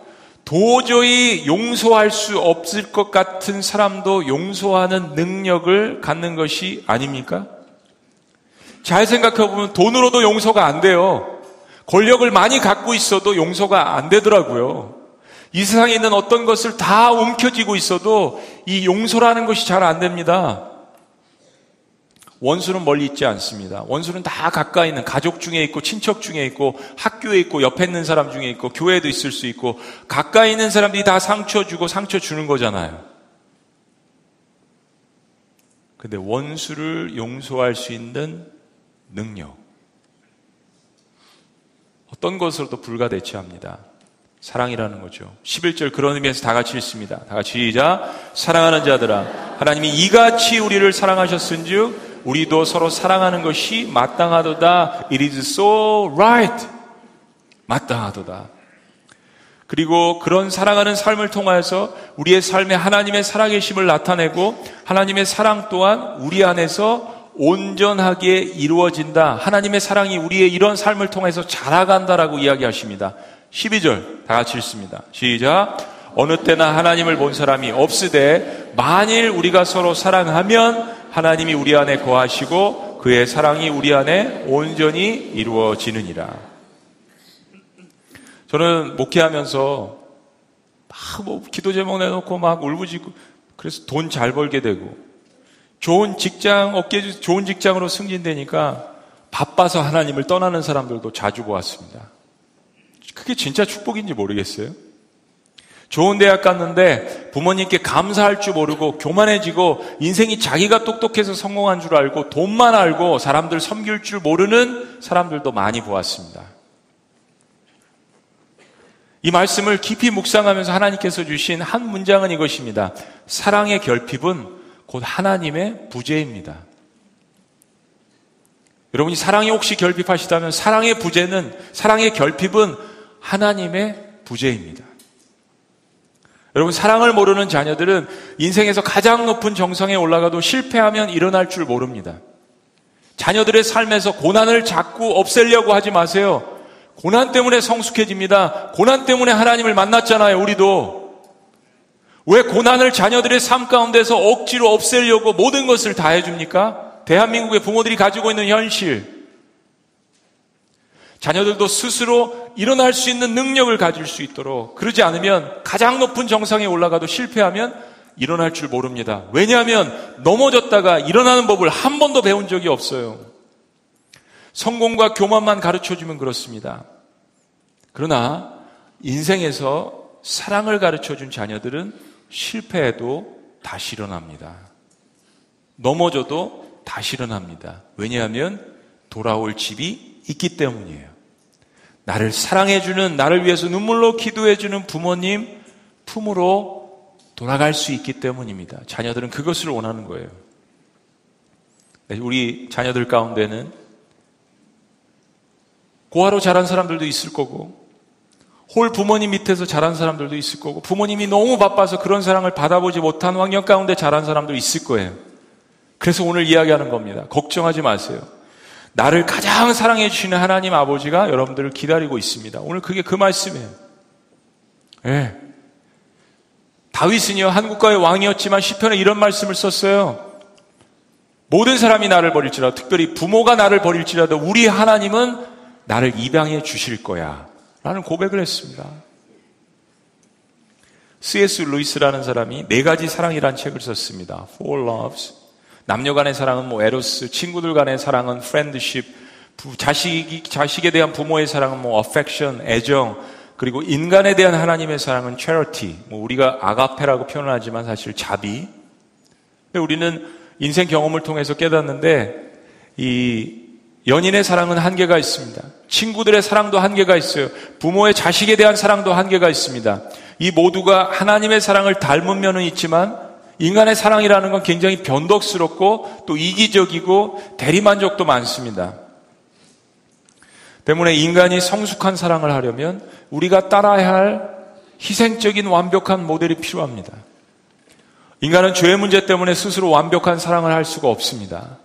도저히 용서할 수 없을 것 같은 사람도 용서하는 능력을 갖는 것이 아닙니까? 잘 생각해 보면 돈으로도 용서가 안 돼요. 권력을 많이 갖고 있어도 용서가 안 되더라고요. 이 세상에 있는 어떤 것을 다 움켜쥐고 있어도 이 용서라는 것이 잘 안 됩니다. 원수는 멀리 있지 않습니다. 원수는 다 가까이 있는 가족 중에 있고 친척 중에 있고 학교에 있고 옆에 있는 사람 중에 있고 교회에도 있을 수 있고 가까이 있는 사람들이 다 상처 주고 상처 주는 거잖아요. 근데 원수를 용서할 수 있는 능력. 어떤 것으로도 불가대체합니다. 사랑이라는 거죠. 11절 그런 의미에서 다 같이 읽습니다. 다 같이 시작. 사랑하는 자들아 하나님이 이같이 우리를 사랑하셨은즉 우리도 서로 사랑하는 것이 마땅하도다. It is so right. 마땅하도다. 그리고 그런 사랑하는 삶을 통하여서 우리의 삶에 하나님의 살아계심을 나타내고 하나님의 사랑 또한 우리 안에서 온전하게 이루어진다. 하나님의 사랑이 우리의 이런 삶을 통해서 자라간다라고 이야기하십니다. 12절 다 같이 읽습니다. 시작. 어느 때나 하나님을 본 사람이 없으되 만일 우리가 서로 사랑하면 하나님이 우리 안에 거하시고 그의 사랑이 우리 안에 온전히 이루어지느니라. 저는 목회하면서 막 뭐 기도 제목 내놓고 막 울부짖고 그래서 돈 잘 벌게 되고 좋은 직장, 업계 좋은 직장으로 승진되니까 바빠서 하나님을 떠나는 사람들도 자주 보았습니다. 그게 진짜 축복인지 모르겠어요. 좋은 대학 갔는데 부모님께 감사할 줄 모르고 교만해지고 인생이 자기가 똑똑해서 성공한 줄 알고 돈만 알고 사람들 섬길 줄 모르는 사람들도 많이 보았습니다. 이 말씀을 깊이 묵상하면서 하나님께서 주신 한 문장은 이것입니다. 사랑의 결핍은 곧 하나님의 부재입니다. 여러분이 사랑이 혹시 결핍하시다면 사랑의 부재는, 사랑의 결핍은 하나님의 부재입니다. 여러분, 사랑을 모르는 자녀들은 인생에서 가장 높은 정성에 올라가도 실패하면 일어날 줄 모릅니다. 자녀들의 삶에서 고난을 자꾸 없애려고 하지 마세요. 고난 때문에 성숙해집니다. 고난 때문에 하나님을 만났잖아요, 우리도. 왜 고난을 자녀들의 삶 가운데서 억지로 없애려고 모든 것을 다 해줍니까? 대한민국의 부모들이 가지고 있는 현실. 자녀들도 스스로 일어날 수 있는 능력을 가질 수 있도록 그러지 않으면 가장 높은 정상에 올라가도 실패하면 일어날 줄 모릅니다. 왜냐하면 넘어졌다가 일어나는 법을 한 번도 배운 적이 없어요. 성공과 교만만 가르쳐 주면 그렇습니다. 그러나 인생에서 사랑을 가르쳐 준 자녀들은 실패해도 다시 일어납니다. 넘어져도 다시 일어납니다. 왜냐하면 돌아올 집이 있기 때문이에요. 나를 사랑해주는, 나를 위해서 눈물로 기도해주는 부모님 품으로 돌아갈 수 있기 때문입니다. 자녀들은 그것을 원하는 거예요. 네, 우리 자녀들 가운데는 고아로 자란 사람들도 있을 거고, 홀 부모님 밑에서 자란 사람들도 있을 거고, 부모님이 너무 바빠서 그런 사랑을 받아보지 못한 환경 가운데 자란 사람도 있을 거예요. 그래서 오늘 이야기하는 겁니다. 걱정하지 마세요. 나를 가장 사랑해 주시는 하나님 아버지가 여러분들을 기다리고 있습니다. 오늘 그게 그 말씀이에요. 예. 다윗은요, 한국가의 왕이었지만 시편에 이런 말씀을 썼어요. 모든 사람이 나를 버릴지라도, 특별히 부모가 나를 버릴지라도, 우리 하나님은 나를 입양해 주실 거야. 라는 고백을 했습니다. C.S. 루이스라는 사람이 네 가지 사랑이란 책을 썼습니다. Four Loves. 남녀 간의 사랑은 뭐 에로스, 친구들 간의 사랑은 friendship, 자식, 자식에 대한 부모의 사랑은 뭐 affection, 애정, 그리고 인간에 대한 하나님의 사랑은 charity. 뭐 우리가 아가페라고 표현하지만 사실 자비. 우리는 인생 경험을 통해서 깨닫는데 이 연인의 사랑은 한계가 있습니다. 친구들의 사랑도 한계가 있어요. 부모의 자식에 대한 사랑도 한계가 있습니다. 이 모두가 하나님의 사랑을 닮은 면은 있지만 인간의 사랑이라는 건 굉장히 변덕스럽고 또 이기적이고 대리만족도 많습니다. 때문에 인간이 성숙한 사랑을 하려면 우리가 따라야 할 희생적인 완벽한 모델이 필요합니다. 인간은 죄의 문제 때문에 스스로 완벽한 사랑을 할 수가 없습니다.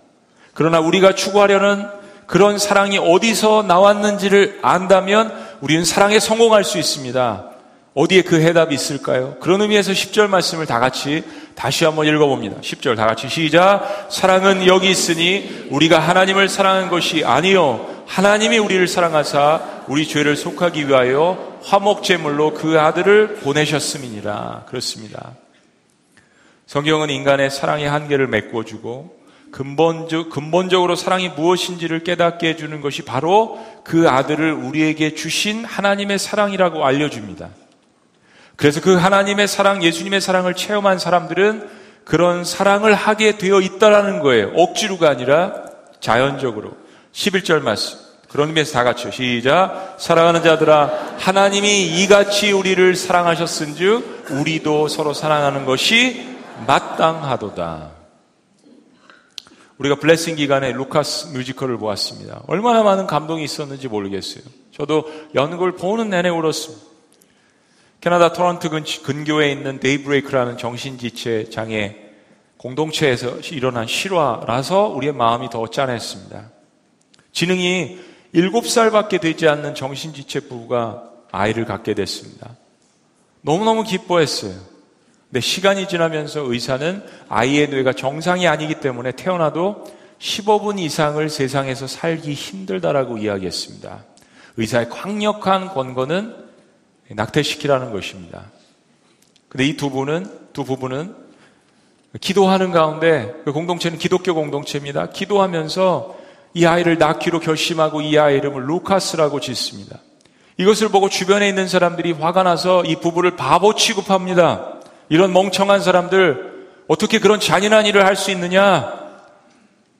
그러나 우리가 추구하려는 그런 사랑이 어디서 나왔는지를 안다면 우리는 사랑에 성공할 수 있습니다. 어디에 그 해답이 있을까요? 그런 의미에서 10절 말씀을 다 같이 다시 한번 읽어봅니다. 10절 다 같이 시작. 사랑은 여기 있으니 우리가 하나님을 사랑한 것이 아니요. 하나님이 우리를 사랑하사 우리 죄를 속하기 위하여 화목제물로 그 아들을 보내셨음이니라. 그렇습니다. 성경은 인간의 사랑의 한계를 메꿔주고 근본적, 근본적으로 사랑이 무엇인지를 깨닫게 해주는 것이 바로 그 아들을 우리에게 주신 하나님의 사랑이라고 알려줍니다. 그래서 그 하나님의 사랑, 예수님의 사랑을 체험한 사람들은 그런 사랑을 하게 되어 있다라는 거예요. 억지로가 아니라 자연적으로. 11절 말씀. 그런 의미에서 다 같이요. 시작. 사랑하는 자들아, 하나님이 이같이 우리를 사랑하셨은 즉 우리도 서로 사랑하는 것이 마땅하도다. 우리가 블레싱 기간에 루카스 뮤지컬을 보았습니다. 얼마나 많은 감동이 있었는지 모르겠어요. 저도 연극을 보는 내내 울었습니다. 캐나다 토론토 근교에 있는 데이브레이크라는 정신지체 장애 공동체에서 일어난 실화라서 우리의 마음이 더 짠했습니다. 지능이 7살밖에 되지 않는 정신지체 부부가 아이를 갖게 됐습니다. 너무너무 기뻐했어요. 근데 시간이 지나면서 의사는 아이의 뇌가 정상이 아니기 때문에 태어나도 15분 이상을 세상에서 살기 힘들다라고 이야기했습니다. 의사의 강력한 권고는 낙태시키라는 것입니다. 근데 이 두 분은, 두 부부는 기도하는 가운데, 그 공동체는 기독교 공동체입니다. 기도하면서 이 아이를 낳기로 결심하고 이 아이 이름을 루카스라고 짓습니다. 이것을 보고 주변에 있는 사람들이 화가 나서 이 부부를 바보 취급합니다. 이런 멍청한 사람들, 어떻게 그런 잔인한 일을 할 수 있느냐?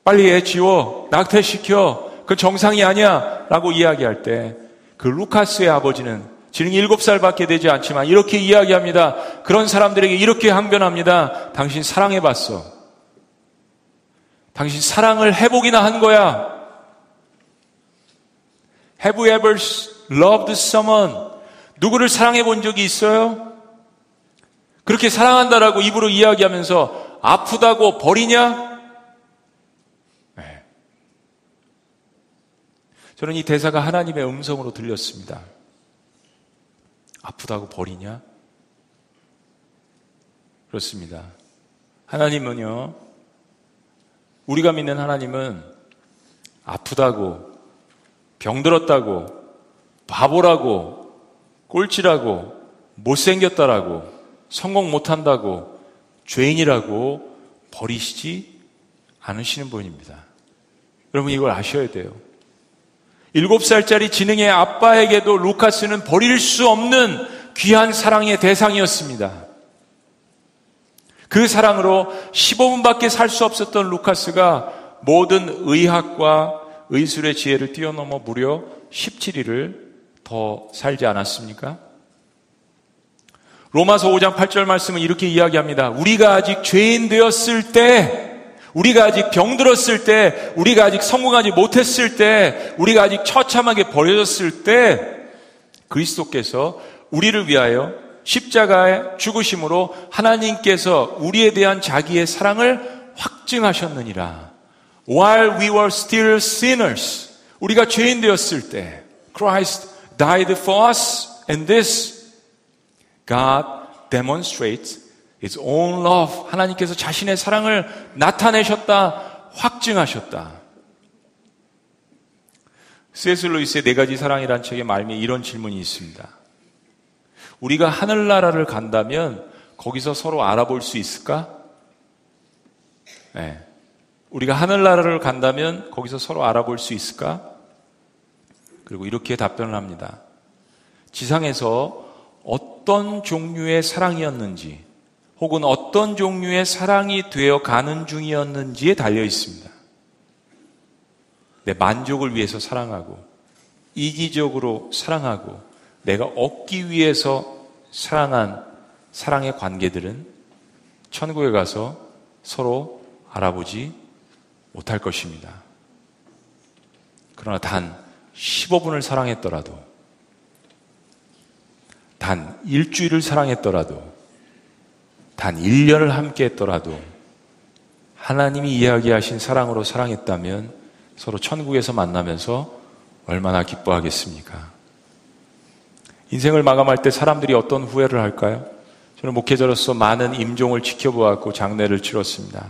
빨리 애 지워, 낙태시켜, 그 정상이 아니야. 라고 이야기할 때, 그 루카스의 아버지는 지능 7살밖에 되지 않지만 이렇게 이야기합니다. 그런 사람들에게 이렇게 항변합니다. 당신 사랑해봤어. 당신 사랑을 해보기나 한 거야. Have you ever loved someone? 누구를 사랑해 본 적이 있어요? 그렇게 사랑한다라고 입으로 이야기하면서 아프다고 버리냐? 네. 저는 이 대사가 하나님의 음성으로 들렸습니다. 아프다고 버리냐? 그렇습니다. 하나님은요, 우리가 믿는 하나님은 아프다고, 병들었다고, 바보라고, 꼴찌라고, 못생겼다라고, 성공 못한다고, 죄인이라고 버리시지 않으시는 분입니다. 여러분 이걸 아셔야 돼요. 일곱 살짜리 지능의 아빠에게도 루카스는 버릴 수 없는 귀한 사랑의 대상이었습니다. 그 사랑으로 15분밖에 살 수 없었던 루카스가 모든 의학과 의술의 지혜를 뛰어넘어 무려 17일을 더 살지 않았습니까? 로마서 5장 8절 말씀은 이렇게 이야기합니다. 우리가 아직 죄인 되었을 때, 우리가 아직 병들었을 때, 우리가 아직 성공하지 못했을 때, 우리가 아직 처참하게 버려졌을 때, 그리스도께서 우리를 위하여 십자가의 죽으심으로 하나님께서 우리에 대한 자기의 사랑을 확증하셨느니라. While we were still sinners, 우리가 죄인 되었을 때, Christ died for us, and this God demonstrates His own love. 하나님께서 자신의 사랑을 나타내셨다, 확증하셨다. 세스 루이스의 네 가지 사랑이란 책의 말미에 이런 질문이 있습니다. 우리가 하늘나라를 간다면 거기서 서로 알아볼 수 있을까? 네. 우리가 하늘나라를 간다면 거기서 서로 알아볼 수 있을까? 그리고 이렇게 답변을 합니다. 지상에서 어떤 종류의 사랑이었는지 혹은 어떤 종류의 사랑이 되어 가는 중이었는지에 달려 있습니다. 내 만족을 위해서 사랑하고 이기적으로 사랑하고 내가 얻기 위해서 사랑한 사랑의 관계들은 천국에 가서 서로 알아보지 못할 것입니다. 그러나 단 15분을 사랑했더라도, 단 일주일을 사랑했더라도, 단 1년을 함께 했더라도, 하나님이 이야기하신 사랑으로 사랑했다면 서로 천국에서 만나면서 얼마나 기뻐하겠습니까? 인생을 마감할 때 사람들이 어떤 후회를 할까요? 저는 목회자로서 많은 임종을 지켜보았고 장례를 치렀습니다.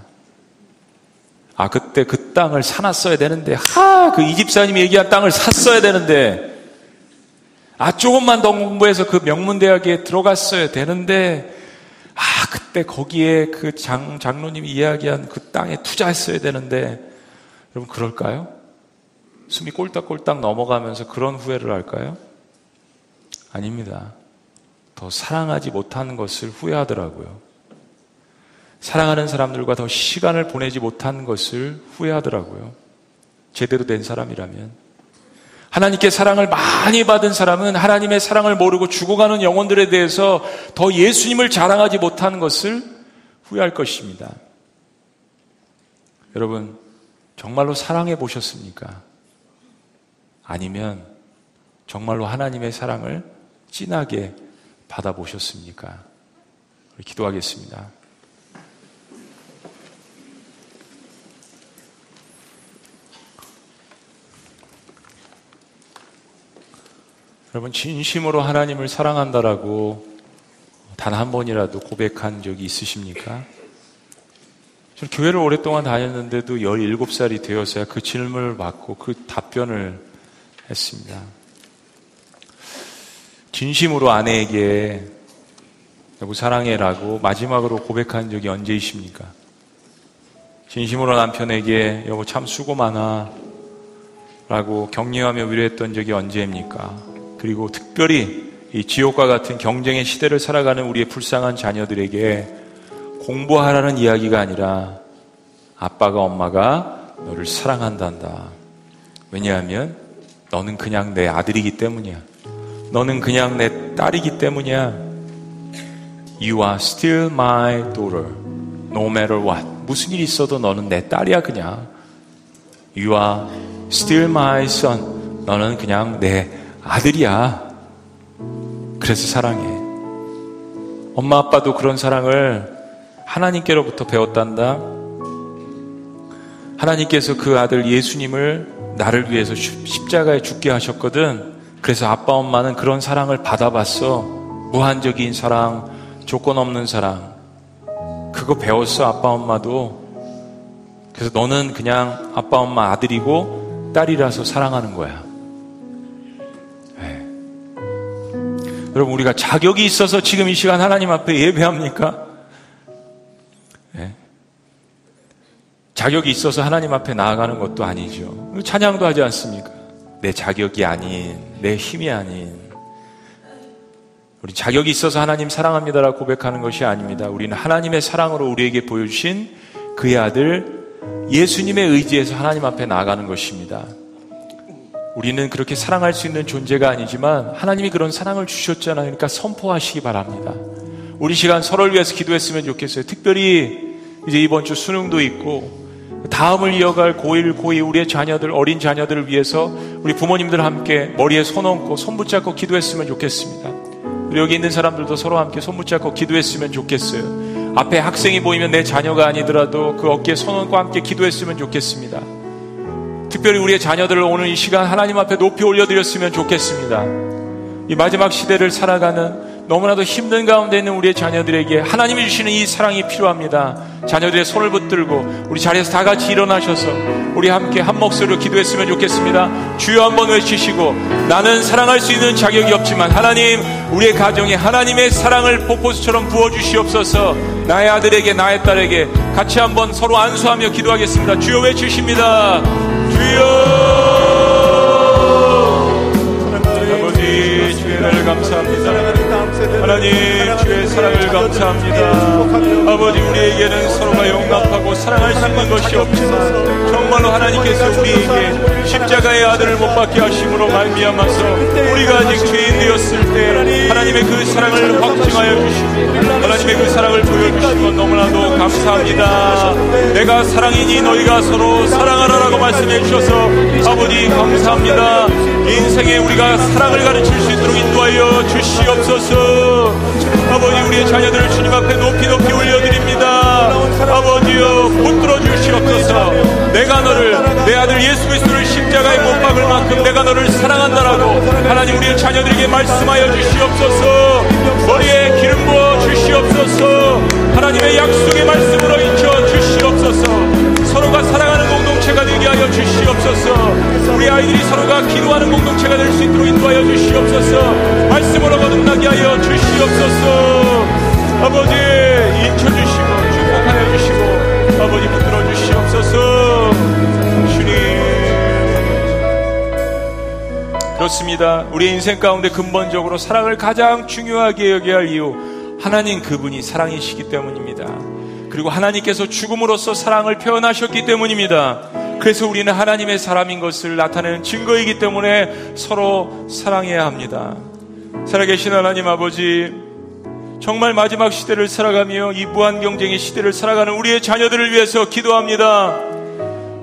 아, 그때 그 땅을 사놨어야 되는데, 하, 그 이집사님이 얘기한 땅을 샀어야 되는데, 아, 조금만 더 공부해서 그 명문대학에 들어갔어야 되는데, 아, 그때 거기에 그 장, 장로님이 이야기한 그 땅에 투자했어야 되는데, 여러분, 그럴까요? 숨이 꼴딱꼴딱 넘어가면서 그런 후회를 할까요? 아닙니다. 더 사랑하지 못하는 것을 후회하더라고요. 사랑하는 사람들과 더 시간을 보내지 못한 것을 후회하더라고요. 제대로 된 사람이라면. 하나님께 사랑을 많이 받은 사람은 하나님의 사랑을 모르고 죽어가는 영혼들에 대해서 더 예수님을 자랑하지 못하는 것을 후회할 것입니다. 여러분, 정말로 사랑해 보셨습니까? 아니면 정말로 하나님의 사랑을 진하게 받아보셨습니까? 기도하겠습니다. 여러분, 진심으로 하나님을 사랑한다라고 단 한 번이라도 고백한 적이 있으십니까? 저는 교회를 오랫동안 다녔는데도 17살이 되어서야 그 질문을 받고 그 답변을 했습니다. 진심으로 아내에게 여보 사랑해라고 마지막으로 고백한 적이 언제이십니까? 진심으로 남편에게 여보 참 수고 많아 라고 격려하며 위로했던 적이 언제입니까? 그리고 특별히 이 지옥과 같은 경쟁의 시대를 살아가는 우리의 불쌍한 자녀들에게 공부하라는 이야기가 아니라 아빠가 엄마가 너를 사랑한단다. 왜냐하면 너는 그냥 내 아들이기 때문이야. 너는 그냥 내 딸이기 때문이야. You are still my daughter. No matter what. 무슨 일이 있어도 너는 내 딸이야, 그냥. You are still my son. 너는 그냥 내 아들이야. 그래서 사랑해. 엄마, 아빠도 그런 사랑을 하나님께로부터 배웠단다. 하나님께서 그 아들 예수님을 나를 위해서 십자가에 죽게 하셨거든. 그래서 아빠 엄마는 그런 사랑을 받아봤어. 무한적인 사랑, 조건 없는 사랑. 그거 배웠어, 아빠 엄마도. 그래서 너는 그냥 아빠 엄마 아들이고 딸이라서 사랑하는 거야. 여러분, 우리가 자격이 있어서 지금 이 시간 하나님 앞에 예배합니까? 네. 자격이 있어서 하나님 앞에 나아가는 것도 아니죠. 찬양도 하지 않습니까? 내 자격이 아닌, 내 힘이 아닌, 우리 자격이 있어서 하나님 사랑합니다라고 고백하는 것이 아닙니다. 우리는 하나님의 사랑으로 우리에게 보여주신 그의 아들 예수님의 의지에서 하나님 앞에 나아가는 것입니다. 우리는 그렇게 사랑할 수 있는 존재가 아니지만 하나님이 그런 사랑을 주셨잖아요. 그러니까 선포하시기 바랍니다. 우리 시간 서로를 위해서 기도했으면 좋겠어요. 특별히 이제 이번 주 수능도 있고 다음을 이어갈 고1, 고2 우리의 자녀들, 어린 자녀들을 위해서 우리 부모님들 함께 머리에 손 얹고 손 붙잡고 기도했으면 좋겠습니다. 우리 여기 있는 사람들도 서로 함께 손 붙잡고 기도했으면 좋겠어요. 앞에 학생이 보이면 내 자녀가 아니더라도 그 어깨에 손 얹고 함께 기도했으면 좋겠습니다. 특별히 우리의 자녀들을 오늘 이 시간 하나님 앞에 높이 올려드렸으면 좋겠습니다. 이 마지막 시대를 살아가는 너무나도 힘든 가운데 있는 우리의 자녀들에게 하나님이 주시는 이 사랑이 필요합니다. 자녀들의 손을 붙들고 우리 자리에서 다 같이 일어나셔서 우리 함께 한 목소리로 기도했으면 좋겠습니다. 주여 한번 외치시고 나는 사랑할 수 있는 자격이 없지만 하나님 우리의 가정에 하나님의 사랑을 폭포수처럼 부어주시옵소서 나의 아들에게 나의 딸에게 같이 한번 서로 안수하며 기도하겠습니다. 주여 외치십니다. 주여 아버지 주의 날 감사합니다. 하나님 주의 사랑을 감사합니다. 아버지 우리에게는 서로가 용납하고 사랑할 수 있는 것이 없지만 정말로 하나님께서 우리에게 십자가의 아들을 못 받게 하심으로 말미암아서 우리가 아직 죄인 되었을 때 하나님의 그 사랑을 확증하여 주시고 하나님의 그 사랑을 보여주신 건 너무나도 감사합니다. 내가 사랑이니 너희가 서로 사랑하라라고 말씀해 주셔서 아버지 감사합니다. 인생에 우리가 사랑을 가르칠 수 있도록 인도하여 주시옵소서. 아버지 우리의 자녀들을 주님 앞에 높이 높이 올려드립니다. 아버지여 붙들어 주시옵소서. 내가 너를 내 아들 예수 그리스도를 십자가에 못 박을 만큼 내가 너를 사랑한다라고 하나님 우리의 자녀들에게 말씀하여 주시옵소서. 머리에 기름 부어 주시옵소서. 하나님의 약속의 말씀으로 인쳐 주시옵소서. 서로가 사랑하는 공동체가 되게 하여 주시옵소서. 우리 아이들이 서로가 기도하는 공동체가 될 수 있도록 인도하여 주시옵소서. 말씀으로 거듭나게 하여 주시옵소서. 아버지 인쳐 주시고 축복하여 주시고 아버지 붙들어 주시옵소서. 주님. 그렇습니다. 우리 인생 가운데 근본적으로 사랑을 가장 중요하게 여겨야 할 이유 하나님 그분이 사랑이시기 때문입니다. 그리고 하나님께서 죽음으로써 사랑을 표현하셨기 때문입니다. 그래서 우리는 하나님의 사람인 것을 나타내는 증거이기 때문에 서로 사랑해야 합니다. 살아계신 하나님 아버지, 정말 마지막 시대를 살아가며 이 무한 경쟁의 시대를 살아가는 우리의 자녀들을 위해서 기도합니다.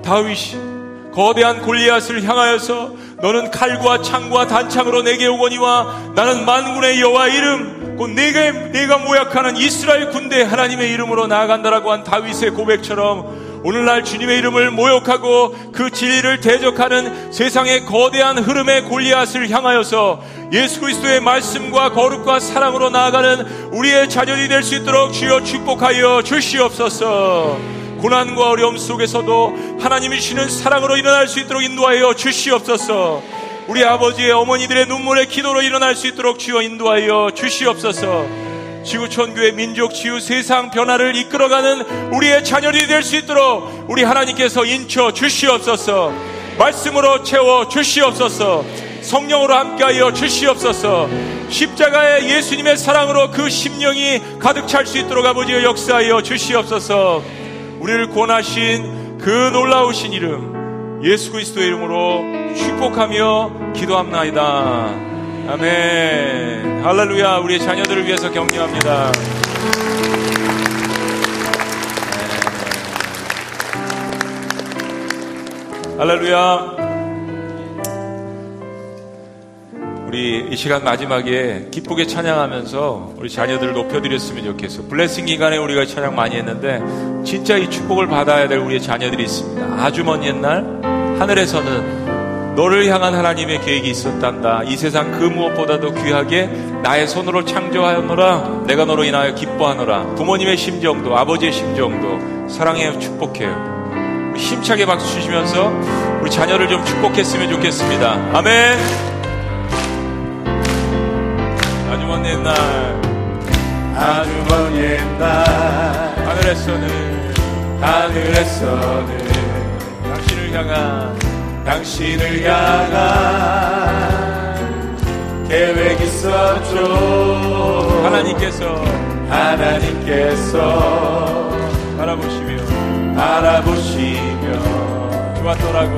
다윗이 거대한 골리앗을 향하여서 너는 칼과 창과 단창으로 내게 오거니와 나는 만군의 여호와 이름 곧 내가 내가 모약하는 이스라엘 군대 하나님의 이름으로 나아간다라고 한 다윗의 고백처럼 오늘날 주님의 이름을 모욕하고 그 진리를 대적하는 세상의 거대한 흐름의 골리앗을 향하여서 예수 그리스도의 말씀과 거룩과 사랑으로 나아가는 우리의 자녀이 될 수 있도록 주여 축복하여 주시옵소서. 고난과 어려움 속에서도 하나님이 주시는 사랑으로 일어날 수 있도록 인도하여 주시옵소서. 우리 아버지의 어머니들의 눈물의 기도로 일어날 수 있도록 주여 인도하여 주시옵소서. 지구촌 교회 민족 치유 세상 변화를 이끌어가는 우리의 자녀들이 될 수 있도록 우리 하나님께서 인쳐 주시옵소서. 말씀으로 채워 주시옵소서. 성령으로 함께하여 주시옵소서. 십자가의 예수님의 사랑으로 그 심령이 가득 찰 수 있도록 아버지의 역사하여 주시옵소서. 우리를 구원하신 그 놀라우신 이름 예수 그리스도의 이름으로 축복하며 기도합나이다. 아멘. 할렐루야. 우리의 자녀들을 위해서 격려합니다. 할렐루야. 우리 이 시간 마지막에 기쁘게 찬양하면서 우리 자녀들을 높여드렸으면 좋겠어. 블레싱 기간에 우리가 찬양 많이 했는데 진짜 이 축복을 받아야 될 우리의 자녀들이 있습니다. 아주 먼 옛날 하늘에서는 너를 향한 하나님의 계획이 있었단다. 이 세상 그 무엇보다도 귀하게 나의 손으로 창조하였노라. 내가 너로 인하여 기뻐하노라. 부모님의 심정도 아버지의 심정도 사랑해 축복해요. 힘차게 박수 주시면서 우리 자녀를 좀 축복했으면 좋겠습니다. 아멘. 아주 먼 옛날 아주 먼 옛날 하늘에서는 하늘에서는 당신을 향한 당신을 향한 계획 있었죠. 하나님께서. 하나님께서 바라보시며. 바라보시며 좋았더라고.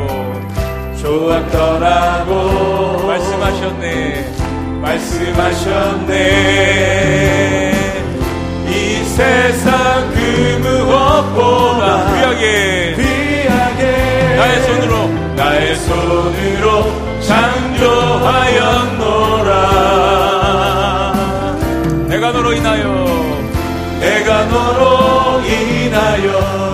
좋았더라고. 말씀하셨네. 말씀하셨네. 이 세상 그 무엇보다 귀하게. 귀하게 나의 손으로. 창조하였노라. 내가 너로 인하여. 내가 너로 인하여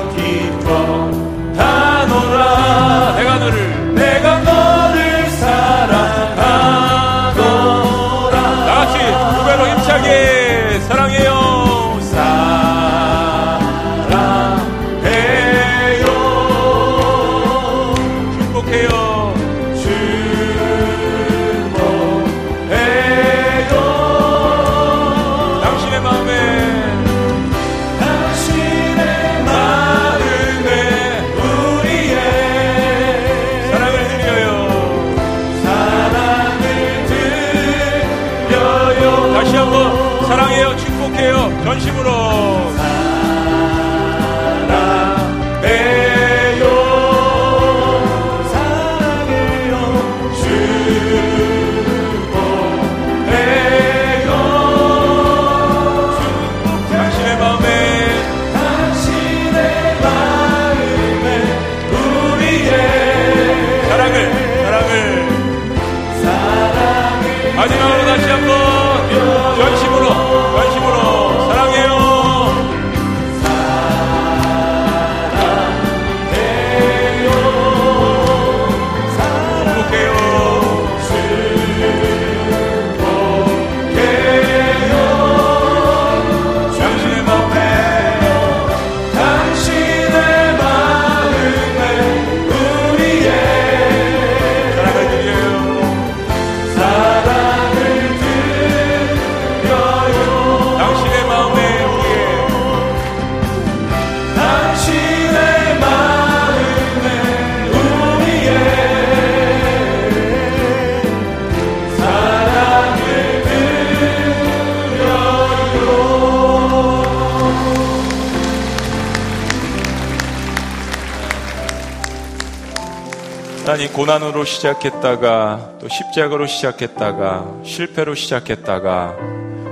고난으로 시작했다가 또 십자가로 시작했다가 실패로 시작했다가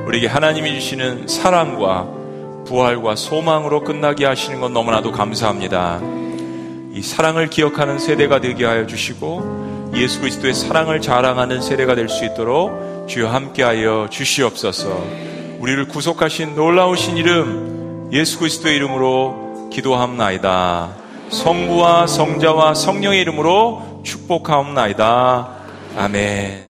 우리에게 하나님이 주시는 사랑과 부활과 소망으로 끝나게 하시는 건 너무나도 감사합니다. 이 사랑을 기억하는 세대가 되게 하여 주시고 예수 그리스도의 사랑을 자랑하는 세대가 될 수 있도록 주여 함께하여 주시옵소서. 우리를 구속하신 놀라우신 이름 예수 그리스도의 이름으로 기도함나이다. 성부와 성자와 성령의 이름으로 축복하옵나이다. 아멘.